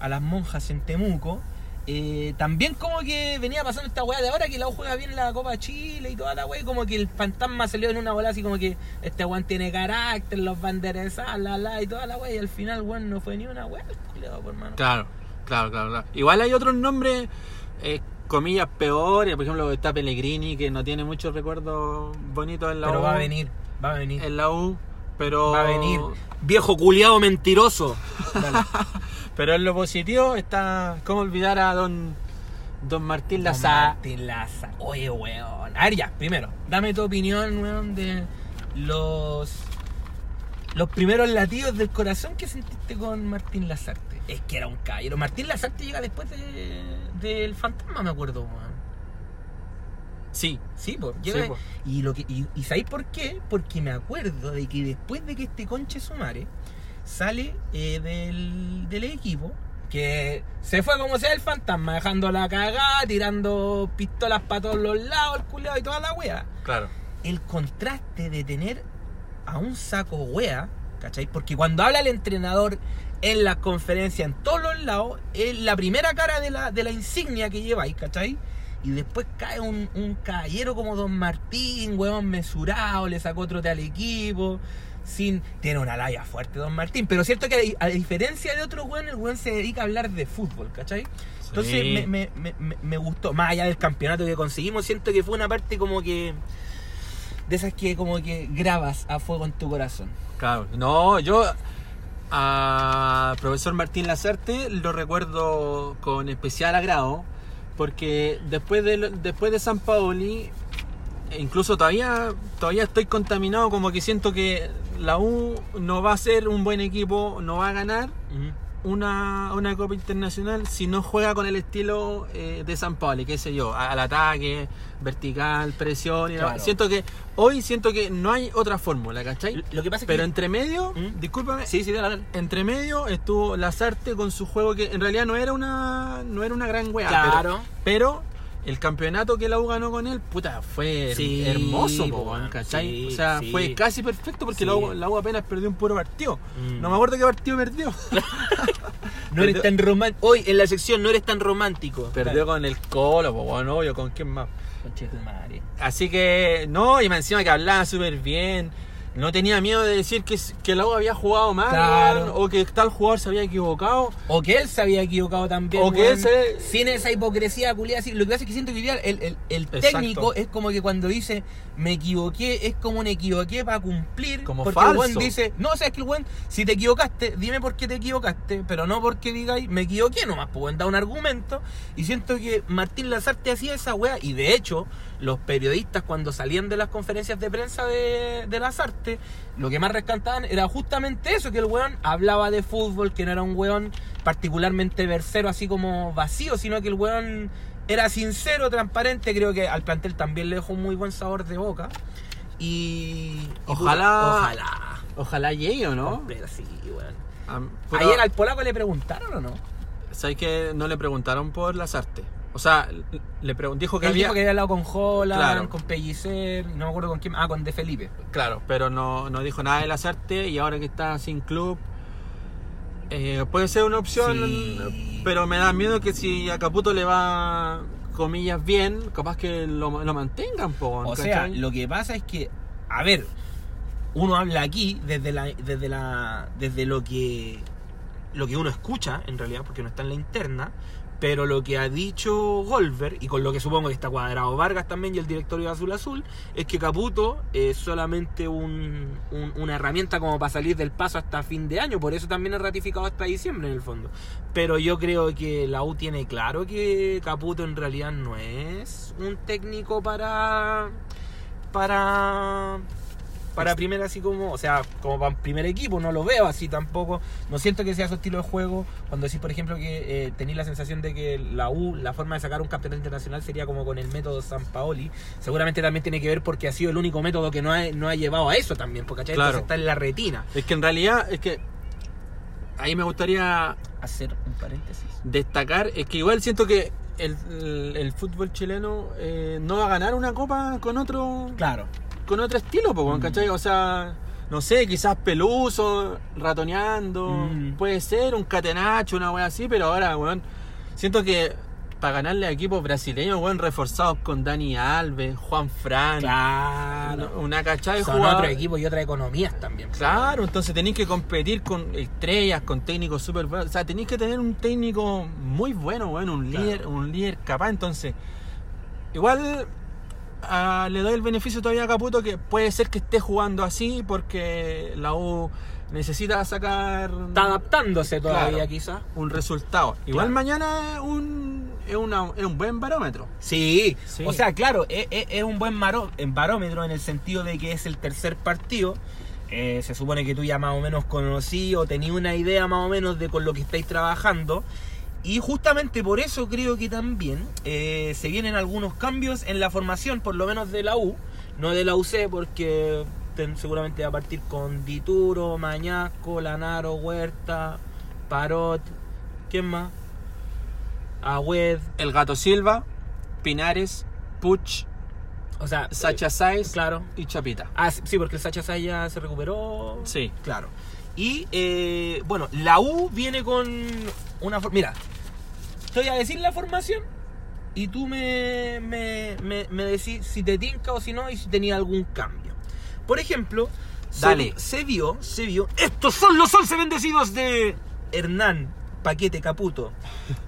a las monjas en Temuco. Eh, también como que venía pasando esta weá de ahora que la U juega bien la Copa Chile y toda la weá, como que el fantasma salió en una bola así como que este weón tiene carácter, los enderezar, la la y toda la weá, y al final weón no fue ni una weá, por mano. Claro, claro, claro, claro. Igual hay otros nombres, eh, comillas, peores. Por ejemplo, está Pellegrini, que no tiene muchos recuerdos bonitos en la Pero U. va a venir, va a venir. En la U, pero... Va a venir. Viejo culiado mentiroso. Dale. Pero en lo positivo está... ¿Cómo olvidar a don, don Martín Lazá? Martín Laza. Oye, weón. A ver, ya, primero, dame tu opinión, weón, de los. Los primeros latidos del corazón que sentiste con Martín Lazarte. Es que era un caballero. Martín Lazarte llega después de, del fantasma, me acuerdo, weón. Sí, Sí, pues. Sí. Y, lo que, y, y ¿sabéis por qué? Porque me acuerdo de que después de que este conche sumare sale eh, del, del equipo, que se fue como sea el fantasma, dejando la cagada, tirando pistolas para todos los lados, el culeado y toda la wea. claro. El contraste de tener a un saco wea, ¿cachai? Porque cuando habla el entrenador en las conferencias, en todos los lados, es la primera cara de la, de la insignia que lleváis, ¿cachai? Y después cae un, un caballero como Don Martín, huevón mesurado, le sacó trote al equipo. Sin, tiene una laya fuerte Don Martín, pero cierto que a, diferencia de otros weón, el weón se dedica a hablar de fútbol, ¿cachai? Entonces Sí. me, me- me- me- me gustó, más allá del campeonato que conseguimos, siento que fue una parte como que de esas que como que grabas a fuego en tu corazón. Claro, no, yo a profesor Martín Lazarte lo recuerdo con especial agrado porque después de, después de San Paoli, incluso todavía, todavía estoy contaminado, como que siento que la U no va a ser un buen equipo, no va a ganar una, una Copa Internacional si no juega con el estilo eh, de San Paoli, qué sé yo, al ataque, vertical, presión. y la- Claro. Siento que hoy siento que no hay otra fórmula, ¿cachai? Lo que pasa es Pero que... entre medio, ¿Mm? discúlpame, Sí, sí, dale, dale. entre medio estuvo Lazarte con su juego que en realidad no era una no era una gran weá. Claro. Pero, pero el campeonato que la U ganó con él, puta, fue Sí, hermoso, po. ¿cachai? Sí, o sea, sí. fue casi perfecto porque la, U, la U apenas perdió un puro partido. Mm. No me acuerdo qué partido perdió. No eres tan romántico. Hoy en la sección no eres tan romántico. perdió con el Colo, po, obvio, con quién más. Madre. Así que, no, y más encima que hablaba súper bien. No tenía miedo de decir que, que la U había jugado mal Claro. o que tal jugador se había equivocado. O que él se había equivocado también. O que él se- Sin esa hipocresía culiada. así. Lo que pasa es que siento que el, el, el técnico es como que cuando dice me equivoqué, es como un equivoqué para cumplir. Como porque el falso. weón dice, no, o sea, es que el weón, si te equivocaste, dime por qué te equivocaste, pero no porque digáis me equivoqué nomás, pues da un argumento. Y siento que Martín Lazarte hacía esa weá. Y de hecho, los periodistas cuando salían de las conferencias de prensa de, de Lazarte, lo que más rescataban era justamente eso, que el weón hablaba de fútbol, que no era un weón particularmente versero, así como vacío, sino que el weón era sincero, transparente, creo que al plantel también le dejó un muy buen sabor de boca. Y... Ojalá- ojalá. Ojalá llegue o no. Sí, weón. Pero- Ayer al polaco le preguntaron o no. ¿Sabes que no le preguntaron por las artes? O sea, le pregun- dijo que Él había... dijo que había hablado con Holland, Claro. con Pellicer, no me acuerdo con quién. Ah, con De Felipe. Claro, pero no, no dijo nada de las artes y ahora que está sin club... eh, puede ser una opción, Sí. pero me da miedo que si a Caputo le va, comillas, bien, capaz que lo, lo mantengan, po, O ¿cachai? sea, lo que pasa es que, a ver, uno habla aquí desde la, desde la, desde lo que, lo que uno escucha en realidad, porque no está en la interna, pero lo que ha dicho Golver y con lo que supongo que está cuadrado Vargas también y el directorio de Azul Azul es que Caputo es solamente un- un- una herramienta como para salir del paso hasta fin de año, por eso también es ratificado hasta diciembre en el fondo. Pero yo creo que la U tiene claro que Caputo en realidad no es un técnico para para para primera así como, o sea, como para primer equipo, no lo veo así tampoco. No siento que sea su estilo de juego. Cuando decís, por ejemplo, que eh, tenéis la sensación de que la U, la forma de sacar un campeonato internacional sería como con el método San Paoli, seguramente también tiene que ver porque ha sido el único método que no ha, no ha llevado a eso también, porque ¿cachai? Claro. Está en la retina. Es que en realidad, es que ahí me gustaría Hacer un paréntesis. destacar, es que igual siento que el, el- el fútbol chileno eh, no va a ganar una copa con otro Claro. Con otro estilo, Mm. ¿cachai? O sea, no sé, quizás peluso, ratoneando, Mm. puede ser un catenacho, una wea así, pero ahora, weón, siento que para ganarle a equipos brasileños, weón, reforzados con Dani Alves, Juan Fran, Claro. una cachada de Son jugadores. otro equipo y otras economías también. Claro, entonces tenéis que competir con estrellas, con técnicos súper buenos. O sea, tenéis que tener un técnico muy bueno, bueno, un Claro. líder, un líder capaz. Entonces, igual le doy el beneficio todavía a Caputo que puede ser que esté jugando así porque la U necesita sacar Está adaptándose todavía Claro. quizás. un resultado. Igual Claro. mañana es un, es, una- es un buen barómetro. Sí, Sí. o sea, claro, es, es- es un buen en barómetro en el sentido de que es el tercer partido. Eh, se supone que tú ya más o menos conocí o tenías una idea más o menos de con lo que estáis trabajando. Y justamente por eso creo que también eh, se vienen algunos cambios en la formación, por lo menos de la U, no de la UC, porque ten- seguramente va a partir con Dituro, Mañasco, Lanaro, Huerta, Parot, ¿quién más? Agüed, El Gato Silva, Pinares, Puch, o sea, Sacha eh, Sáez claro. y Chapita. Ah, sí, porque el Sacha Sáez ya se recuperó. Sí. Claro. Y eh, bueno, la U viene con una for- Mira, voy a decir la formación y tú me, me, me, me decís si te tinca o si no y si tenía algún cambio. Por ejemplo, se- Dale. Se, vio, se vio. Estos son los 11 bendecidos de Hernán Paquete Caputo.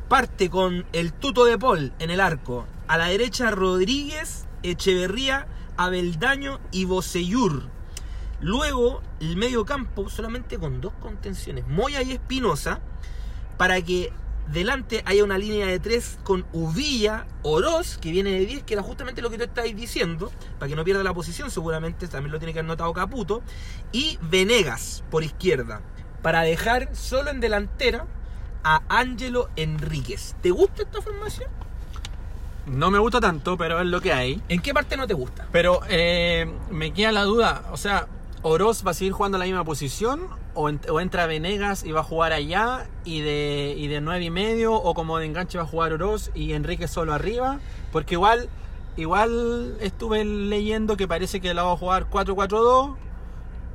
Parte con el tuto de Paul en el arco. A la derecha Rodríguez, Echeverría, Abeldaño y Bocellur. Luego el medio campo solamente con dos contenciones, Moya y Espinosa, para que delante haya una línea de tres con Uvilla, Oroz, que viene de 10, que era justamente lo que tú estáis diciendo, para que no pierda la posición, seguramente también lo tiene que haber notado Caputo, y Venegas por izquierda, para dejar solo en delantera a Ángelo Enríquez. ¿Te gusta esta formación? No me gusta tanto, pero es lo que hay. ¿En qué parte no te gusta? Pero eh, me queda la duda, o sea, ¿Oroz va a seguir jugando en la misma posición? O, en- o entra Venegas y va a jugar allá y de, y de 9 y medio? ¿O como de enganche va a jugar Oroz y Enrique solo arriba? Porque igual, igual estuve leyendo que parece que la va a jugar 4-4-2.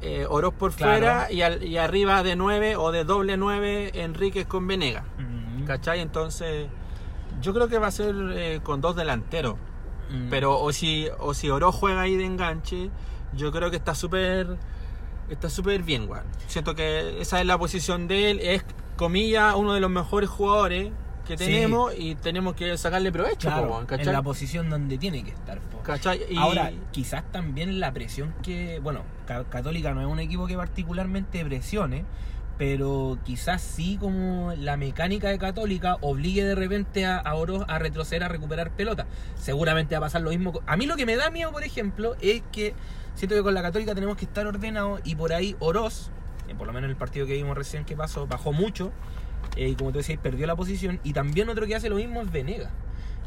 Eh, Oroz por Claro. fuera y, al- y arriba de 9 o de doble 9 Enríquez con Venegas. Mm. ¿Cachai? Entonces, yo creo que va a ser eh, con dos delanteros. Mm. Pero o si, o si Oro juega ahí de enganche, yo creo que está súper está súper bien, weón. Siento que esa es la posición de él, es comilla uno de los mejores jugadores que Sí. tenemos y tenemos que sacarle provecho, po, Claro, weón, en la posición donde tiene que estar. po. ¿Cachai? Y- Ahora, quizás también la presión que, bueno, Ca- Católica no es un equipo que particularmente presione, pero quizás sí como la mecánica de Católica obligue de repente a, a Oroz a retroceder, a recuperar pelota. Seguramente va a pasar lo mismo. A mí lo que me da miedo, por ejemplo, es que siento que con la Católica tenemos que estar ordenados y por ahí Oroz, eh, por lo menos en el partido que vimos recién que pasó, bajó mucho eh, y como tú decías, perdió la posición. Y también otro que hace lo mismo es Venegas.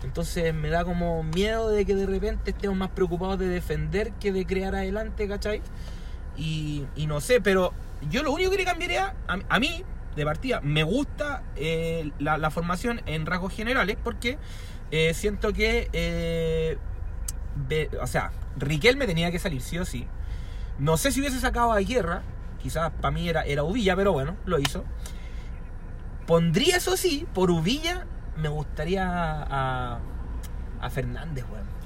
Entonces me da como miedo de que de repente estemos más preocupados de defender que de crear adelante, ¿cachai? Y no sé, pero yo lo único que le cambiaría, a, mí, de partida, me gusta eh, la, formación en rasgos generales porque eh, siento que, eh, o sea, Riquelme tenía que salir sí o sí. No sé si hubiese sacado a Guerra, quizás para mí era, era pero bueno, lo hizo. Pondría eso sí, por Uvilla me gustaría a, a Fernández, weón.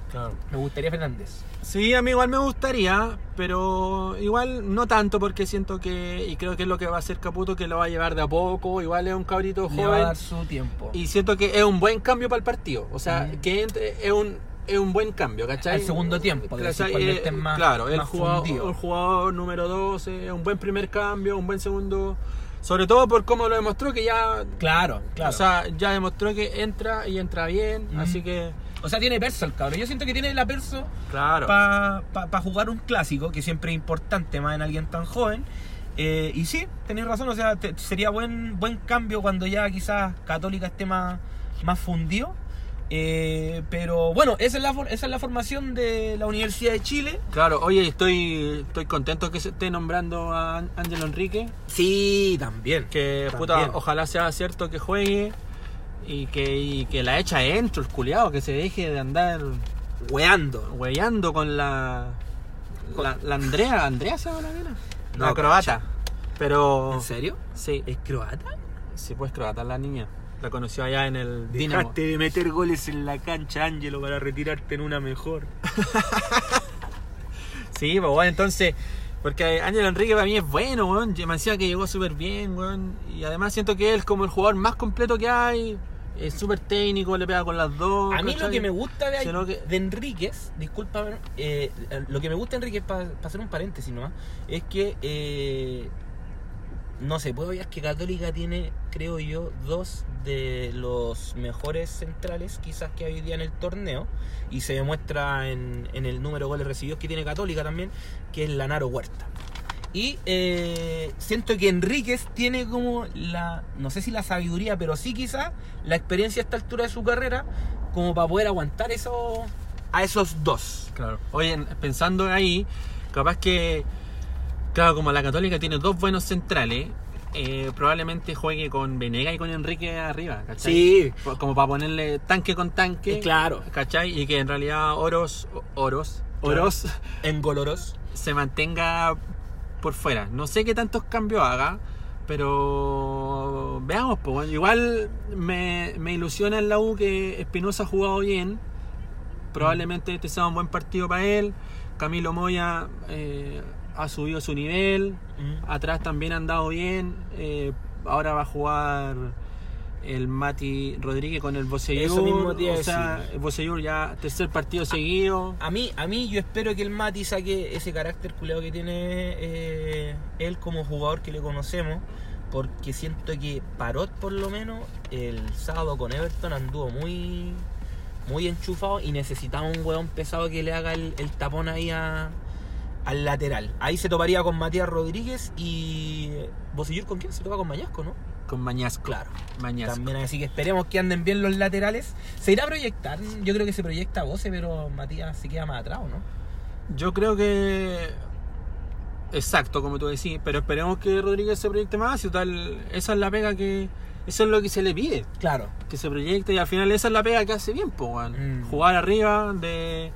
Me gustaría Fernández. Sí, a mí igual me gustaría, pero igual no tanto porque siento que, y creo que es lo que va a hacer Caputo, que lo va a llevar de a poco, igual es un cabrito Le va a joven. dar su tiempo. Y siento que es un buen cambio para el partido. O sea, Mm. que entre- es un, es un buen cambio, ¿cachai? Al segundo tiempo, Eh, más- claro, el más jugador, el jugador número 12, un buen primer cambio, un buen segundo. Sobre todo por cómo lo demostró, que ya. Claro, claro. O sea, ya demostró que entra y entra bien. Mm. Así que. O sea, tiene perso el cabrón. Yo siento que tiene la perso Claro. para jugar un clásico, que siempre es importante más en alguien tan joven. Eh, y sí, tenéis razón, o sea, te- sería buen buen cambio cuando ya quizás Católica esté más, más fundido. Eh, pero bueno, esa es, la, esa es la formación de la Universidad de Chile. Claro, oye, estoy, estoy contento que se esté nombrando a Ángelo Enrique. Sí, también. Que puta, También. ojalá sea cierto que juegue y que, y que la echa dentro el culiado, que se deje de andar Weando. hueveando con la, la, la Andrea. ¿Andrea se llama la nena? No, la croata. Pero. ¿En serio? Sí, ¿Es croata? sí, pues croata la niña. La conoció allá en el Dinamo. Dejaste de meter goles en la cancha, Ángelo, para retirarte en una mejor. Sí, pues bueno, entonces. Porque Ángel Enrique para mí es bueno, weón. Me decía que llegó súper bien, weón. Y además siento que él es como el jugador más completo que hay. Es súper técnico, le pega con las dos. A mí lo que me gusta de, Sino que- de Enríquez, disculpa, eh, lo que me gusta de Enríquez, para hacer un paréntesis nomás, es que, eh, no sé, puedo ver que Católica tiene, creo yo, dos de los mejores centrales quizás que hoy día en el torneo, y se demuestra en, en el número de goles recibidos que tiene Católica también, que es Lanaro Huerta. Y eh, siento que Enríquez tiene como la, no sé si la sabiduría, pero sí quizás la experiencia a esta altura de su carrera, como para poder aguantar eso a esos dos. Claro. Oye, pensando ahí, capaz que. Claro, como la Católica tiene dos buenos centrales, eh, probablemente juegue con Venega y con Enrique arriba, ¿cachai? Sí. Como para ponerle tanque con tanque. Eh, claro. ¿Cachai? Y que en realidad Oros, Oros, Claro. Oros En Goloros. se mantenga por fuera. No sé qué tantos cambios haga, pero veamos, pues, igual me, me ilusiona en la U que Espinosa ha jugado bien. Probablemente este sea un buen partido para él. Camilo Moya eh, ha subido su nivel. Atrás también ha andado bien. Eh, ahora va a jugar el Mati Rodríguez con el a o sea, el Bocellur ya tercer partido seguido. A mí, a mí yo espero que el Mati saque ese carácter culeado que tiene eh, él como jugador que le conocemos. porque siento que Parot por lo menos el sábado con Everton anduvo muy muy enchufado y necesitaba un hueón pesado que le haga el, el tapón ahí a- al lateral. Ahí se toparía con Matías Rodríguez y Bocillur con quién se topa con Mañasco, ¿no? Con Mañasco. Claro. Mañasco. También así que esperemos que anden bien los laterales. Se irá a proyectar, yo creo que se proyecta Voce, pero Matías se queda más atrás, ¿o ¿no? Yo creo que. Exacto, como tú decís, pero esperemos que Rodríguez se proyecte más y tal. Esa es la pega que. Eso es lo que se le pide, Claro. que se proyecte y al final esa es la pega que hace bien, pues. Mm. Jugar arriba de,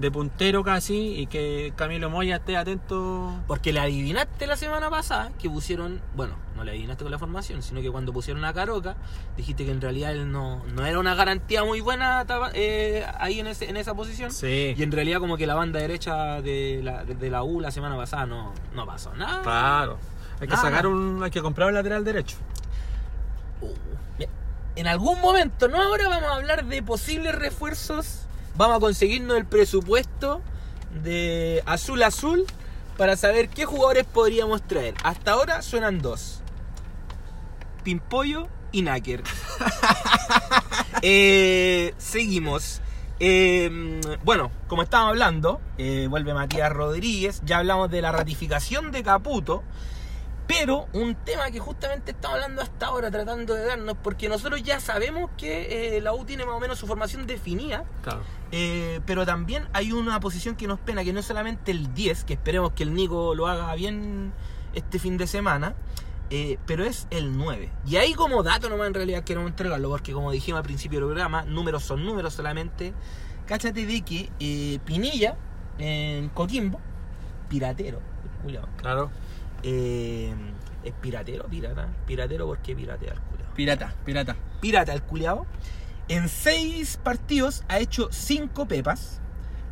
de puntero casi y que Camilo Moya esté atento. Porque le adivinaste la semana pasada que pusieron, bueno, no le adivinaste con la formación, sino que cuando pusieron a Caroca, dijiste que en realidad él no, no era una garantía muy buena eh, ahí en, ese- en esa posición. Sí. Y en realidad como que la banda derecha de la, de la U la semana pasada no, no pasó nada. Claro. Hay que sacar un. Hay que comprar un lateral derecho. Uh. En algún momento, no ahora, vamos a hablar de posibles refuerzos. Vamos a conseguirnos el presupuesto de azul azul para saber qué jugadores podríamos traer. Hasta ahora suenan dos. Pimpollo y Náker. Eh, seguimos. Eh, bueno, como estábamos hablando, eh, vuelve Matías Rodríguez. Ya hablamos de la ratificación de Caputo. Pero un tema que justamente estamos hablando hasta ahora, tratando de darnos, porque nosotros ya sabemos que eh, la U tiene más o menos su formación definida, Claro. eh, pero también hay una posición que nos pena, que no es solamente el 10, que esperemos que el Nico lo haga bien este fin de semana, eh, pero es el 9. Y ahí como dato nomás en realidad queremos entregarlo, porque como dijimos al principio del programa, números son números solamente. Cáchate de que Pinilla en Coquimbo, piratero, culiao, Claro. Eh, es piratero, pirata. Piratero porque piratea el culiao. Pirata, pirata. Pirata el culiao. En seis partidos ha hecho cinco pepas.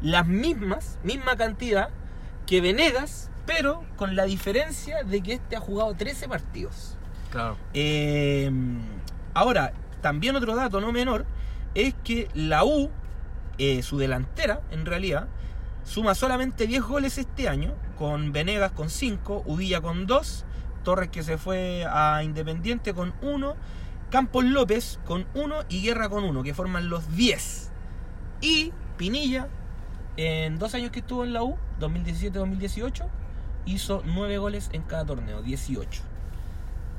Las mismas, misma cantidad que Venegas, pero con la diferencia de que este ha jugado 13 partidos. Claro. Eh, ahora, también otro dato no menor es que la U, eh, su delantera, en realidad, suma solamente 10 goles este año, con Venegas con 5, Udilla con 2, Torres que se fue a Independiente con 1, Campos López con 1 y Guerra con 1, que forman los 10. Y Pinilla, en dos años que estuvo en la U, 2017-2018, hizo 9 goles en cada torneo, 18.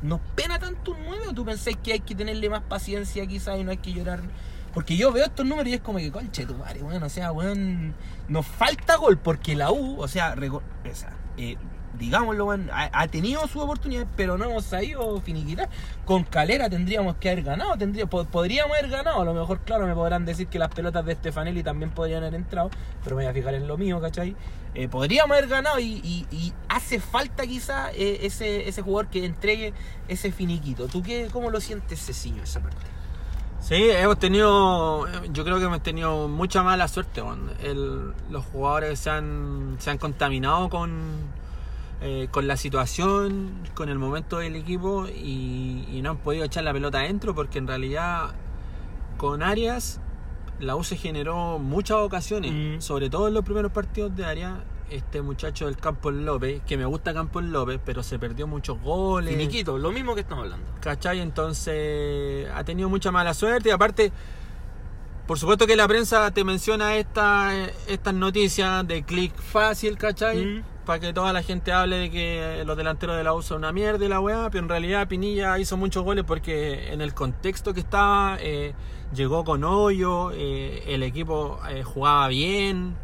¿Nos pena tanto un 9 o tú pensáis que hay que tenerle más paciencia quizás y no hay que llorar? Porque yo veo estos números y es como que, conche tu madre, weón, o sea, weón, nos falta gol porque la U, o sea, o eh, digámoslo, ha, tenido su oportunidad, pero no hemos sabido finiquitar. Con Calera tendríamos que haber ganado, tendría, po- podríamos haber ganado, a lo mejor, claro, me podrán decir que las pelotas de Stefanelli también podrían haber entrado, pero me voy a fijar en lo mío, ¿cachai? Eh, podríamos haber ganado y, y- y hace falta quizá eh, ese, ese jugador que entregue ese finiquito. ¿Tú qué, cómo lo sientes, Ceciño, esa parte? Sí, hemos tenido, yo creo que hemos tenido mucha mala suerte. El- los jugadores se han, se han contaminado con, eh, con la situación, con el momento del equipo y, y no han podido echar la pelota adentro porque en realidad con Arias la U se generó muchas ocasiones, Mm. sobre todo en los primeros partidos de Arias. Este muchacho del Campos López, que me gusta Campos López, pero se perdió muchos goles. Finiquito, lo mismo que estamos hablando. ¿Cachai? Entonces ha tenido mucha mala suerte y aparte, por supuesto que la prensa te menciona esta, estas noticias de clic fácil, ¿cachai? Mm. Para que toda la gente hable de que los delanteros de la U son una mierda y la weá, pero en realidad Pinilla hizo muchos goles porque en el contexto que estaba, eh, llegó con hoyo, eh, el equipo eh, jugaba bien.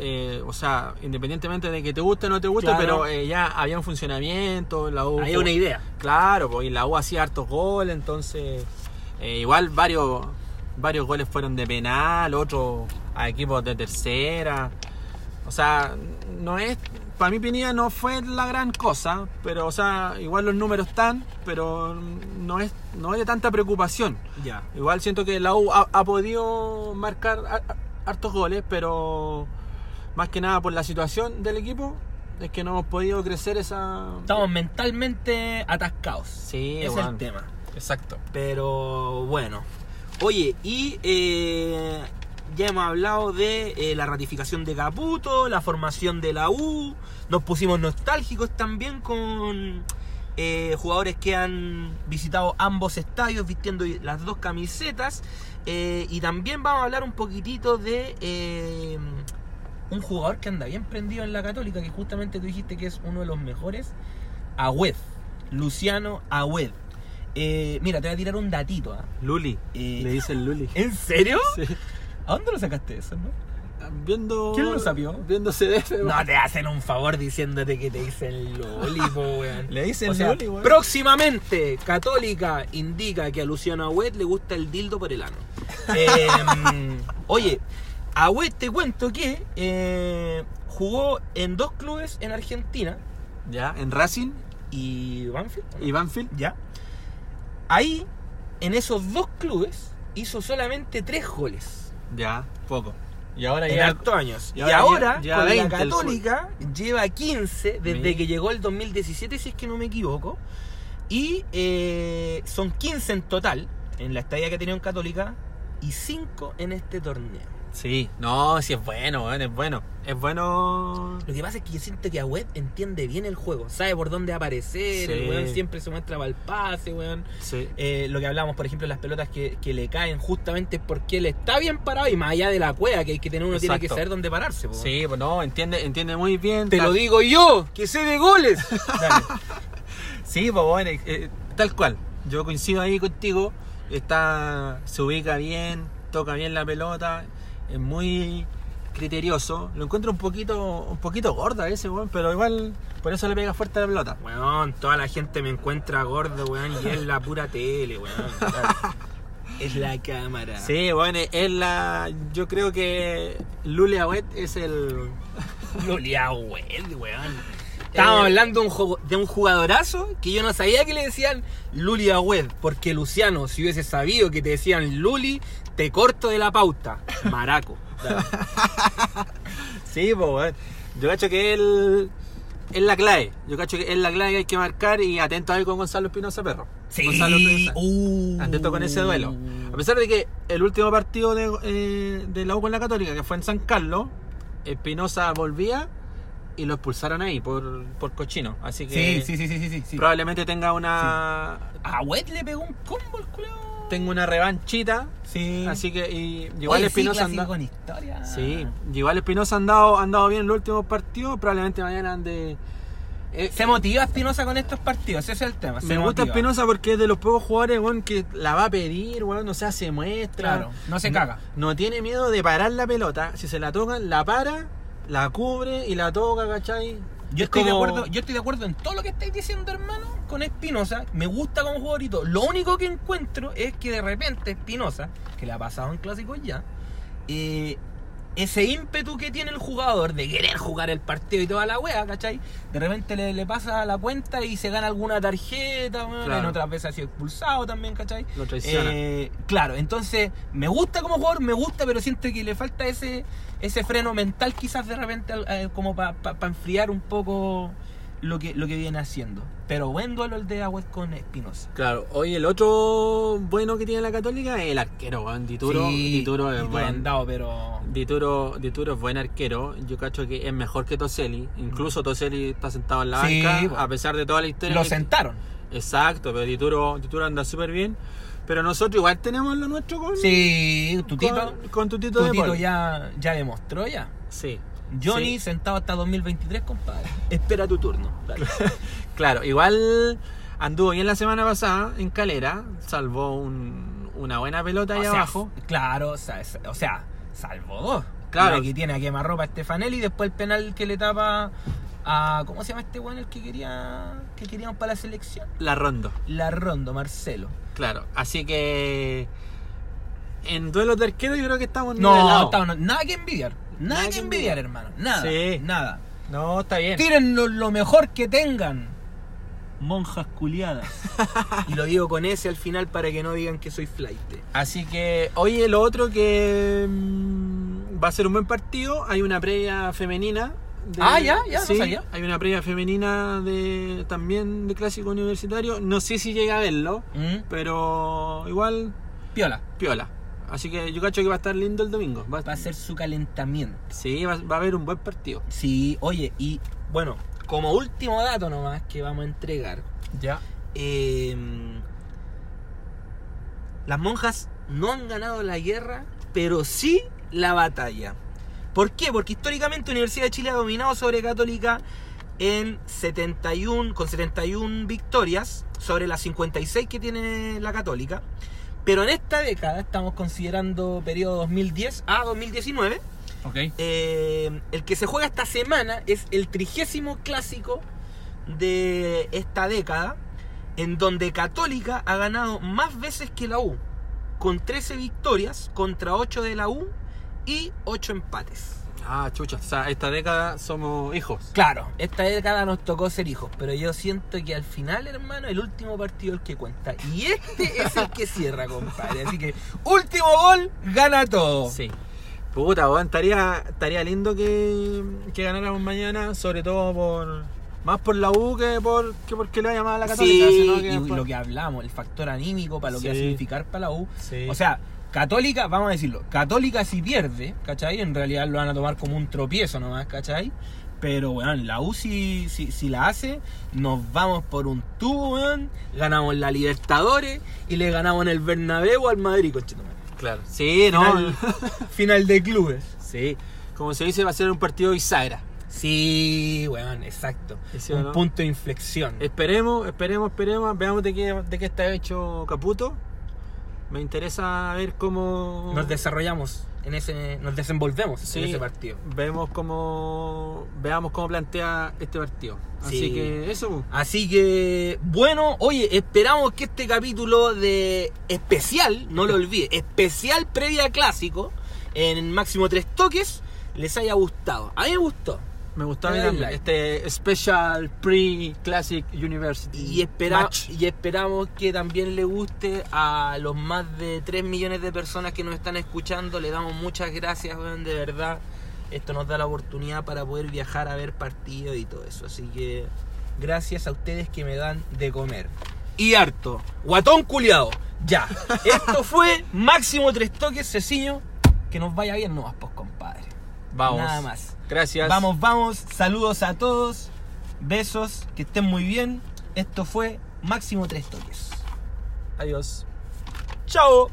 Eh, o sea, independientemente de que te guste o no te guste, Claro. pero eh, ya había un funcionamiento, la U Hay una idea. Claro, pues y la U hacía hartos goles, entonces eh, igual varios varios goles fueron de penal, otros a equipos de tercera. O sea, no es para mí Pinilla no fue la gran cosa, pero o sea, igual los números están, pero no es no es de tanta preocupación. Ya. Igual siento que la U ha, ha podido marcar har- hartos goles, pero más que nada por la situación del equipo es que no hemos podido crecer esa Estamos mentalmente atascados. Sí, es el tema. Exacto. Pero bueno. Oye, y eh, ya hemos hablado de eh, la ratificación de Caputo, la formación de la U. Nos pusimos nostálgicos también con eh, jugadores que han visitado ambos estadios vistiendo las dos camisetas. Eh, y también vamos a hablar un poquitito de eh, un jugador que anda bien prendido en la Católica, que justamente tú dijiste que es uno de los mejores, Agüed, Luciano Agüed. Eh, mira, te voy a tirar un datito. ¿ah? Luli. Eh, Le dicen Luli. ¿En serio? Sí. ¿A dónde lo sacaste eso, no? Viendo. ¿Quién lo sapió? Viendo CDF. No te hacen un favor diciéndote que te dicen Loli, po, weón. Le dicen O sea, Loli, weón. Próximamente, Católica indica que a Luciano Agüet le gusta el dildo por el ano. Eh, oye, Agüet te cuento que eh, jugó en dos clubes en Argentina Ya, en Racing y Banfield. ¿no? y Banfield. Ya. Ahí, en esos dos clubes, hizo solamente tres goles. Ya, poco. Y ahora en años. y Y, ahora ya- ya con 20 la Católica, lleva 15 desde que llegó el 2017, si es que no me equivoco. Y eh, son 15 en total en la estadía que ha tenido en Católica y 5 en este torneo. Sí, no, sí es bueno, es bueno. Es bueno. Lo que pasa es que yo siento que Agüed entiende bien el juego, sabe por dónde aparecer, el weón siempre se muestra para el pase, weón. Sí. Eh, lo que hablamos, por ejemplo, las pelotas que, que le caen justamente porque él está bien parado y más allá de la cueva que hay que tener, uno tiene que saber dónde pararse. po. Sí, pues no, entiende, entiende muy bien. Te tal- lo digo yo, que sé de goles. Dale. Sí, pues bueno, eh, tal cual. Yo coincido ahí contigo. Está, se ubica bien, toca bien la pelota, es muy criterioso. Lo encuentro un poquito, un poquito gorda ese weón, pero igual por eso le pega fuerte a la pelota. Weón, toda la gente me encuentra gordo, weón, y es la pura tele, weón. Es la cámara. Sí, bueno, es la. Yo creo que Luli Agüet es el. Lulia, weón, weón. Estábamos Eh, hablando de un, jugo- de un jugadorazo que yo no sabía que le decían Luli Agüed, porque Luciano, si hubiese sabido que te decían Luli, te corto de la pauta. Maraco. Sí, pues. Yo cacho que él. Es la clave. Yo cacho que es la clave que hay que marcar y atento ahí con Gonzalo Espinosa Perro. Sí. Gonzalo Espinosa. Uh. Atento con ese duelo. A pesar de que el último partido de, eh, de la U con la Católica, que fue en San Carlos, Espinosa volvía y lo expulsaron ahí por, por cochino. Así que Sí, sí, sí, sí, sí, sí, probablemente tenga una Agüed le pegó un combo el culeo. Tenga una revanchita. Sí. Así que y, igual Espinosa sí, anda- con historia. Sí, igual Espinosa ha andado, ha andado bien en los últimos partidos. Probablemente mañana ande. eh, Se motiva Espinosa con estos partidos, ese es el tema. se me gusta. Espinosa porque es de los pocos jugadores weón, que la va a pedir, weón, o sea, se muestra. Claro, no se caga. No tiene miedo de parar la pelota. Si se la tocan, la para, la cubre y la toca, ¿cachai? Yo Es estoy, de acuerdo, yo estoy de acuerdo en todo lo que estáis diciendo, hermano, con Espinosa. Me gusta como jugador y todo. Lo único que encuentro es que de repente Espinosa, que le ha pasado en clásicos ya, eh, ese ímpetu que tiene el jugador de querer jugar el partido y toda la wea, ¿cachai? De repente le, le pasa la cuenta y se gana alguna tarjeta, Claro. en otras veces ha sido expulsado también, ¿cachai? Lo traiciona. Eh, claro, entonces me gusta como jugador, me gusta, pero siento que le falta ese, ese freno mental quizás de repente eh, como para enfriar un poco lo que, lo que viene haciendo. Pero buen duelo el de Agüez con Espinosa. Claro, hoy el otro bueno que tiene la Católica es el arquero, weón. Dituro, Sí, Dituro es Dituro buen. andado, pero... Dituro, Dituro es buen arquero. Yo cacho que es mejor que Toselli. Incluso Toselli está sentado en la Sí, banca, a pesar de toda la historia. Lo que- sentaron. Exacto, pero Dituro, Dituro anda súper bien. Pero nosotros igual tenemos lo nuestro con, Sí, Tutito. con, con Tutito, de Tutito Paul. ya, ya demostró ya. Sí. Johnny Sí. sentado hasta 2023, compadre. Espera tu turno. Claro, igual anduvo bien la semana pasada en Calera, salvó un- una buena pelota ahí O sea, abajo. Claro, o sea, es- o sea, salvo dos. Claro. La que tiene a quemarropa a Stefanelli y después el penal que le tapa a. ¿Cómo se llama este weón el que quería que queríamos para la selección? La rondo, La Rondo, Marcelo. claro. Así que en duelos de arquero yo creo que estamos No, estamos- nada que envidiar. Nada, Nada que envidiar, envidiar. hermano. Nada. Sí. Nada. No, está bien. Tírennos lo mejor que tengan. Monjas culiadas. y lo digo con ese al final para que no digan que soy flight. Así que, oye, lo otro que mm, va a ser un buen partido, hay una previa femenina. de- Ah, ya, ya, no sí, sabía. Hay una previa femenina de también de clásico universitario. No sé si llega a verlo, ¿Mm? pero igual Piola. piola. Así que yo cacho que va a estar lindo el domingo. Va, Va a ser su calentamiento. Sí, va, va a haber un buen partido. Sí, oye, y bueno, como último dato nomás que vamos a entregar, Ya. eh, las monjas no han ganado la guerra, pero sí la batalla. ¿Por qué? Porque históricamente Universidad de Chile ha dominado sobre Católica en 71, con 71 victorias sobre las 56 que tiene la Católica. Pero en esta década, estamos considerando periodo 2010 a 2019, Ok. eh, el que se juega esta semana es el trigésimo clásico de esta década, en donde Católica ha ganado más veces que la U, con 13 victorias contra 8 de la U y 8 empates. Ah, chucha. O sea, esta década somos hijos. Claro, esta década nos tocó ser hijos, pero yo siento que al final, hermano, el último partido es el que cuenta. Y este es el que cierra, compadre. Así que, último gol, gana todo. Sí. Puta, weón, estaría, estaría lindo que, que ganáramos mañana, sobre todo por. Más por la U que por que porque le vaya mal a la Católica. Sí, sino que y por- lo que hablamos, el factor anímico para lo que va a significar para la U. Sí. O sea, Católica, vamos a decirlo, Católica si pierde, ¿cachai? En realidad lo van a tomar como un tropiezo nomás, ¿cachai? Pero, weón, la U si, si, si la hace, nos vamos por un tubo, weón. Ganamos la Libertadores y le ganamos en el Bernabéu al Madrid, conchetumare. Claro. Sí, no. Final, de clubes. Sí. Como se dice, va a ser un partido bisagra. Sí, weón, exacto. ¿Sí o un no? punto de inflexión. Esperemos, esperemos, esperemos. Veamos de qué, de qué está hecho Caputo. Me interesa ver cómo. Nos desarrollamos en ese, nos desenvolvemos Sí, en ese partido. Vemos cómo. Veamos cómo plantea este partido. Así Sí. que eso. Así que, bueno, oye, esperamos que este capítulo de especial, no lo olvide, especial previa clásico, en máximo tres toques, les haya gustado. A mí me gustó. Me gustó a mí. Este Special Pre-Classic University. Y, espera- Match. y esperamos que también le guste a los más de 3 millones de personas que nos están escuchando. Le damos muchas gracias, weón, de verdad. Esto nos da la oportunidad para poder viajar a ver partidos y todo eso. Así que gracias a ustedes que me dan de comer. Y harto. Guatón culiado. Ya. Esto fue máximo tres toques, Ceciño. Que nos vaya bien nomás, pues, compadre. Vamos. Nada más. Gracias. Vamos, vamos. Saludos a todos. Besos. Que estén muy bien. Esto fue Máximo Tres Toques. Adiós. Chao.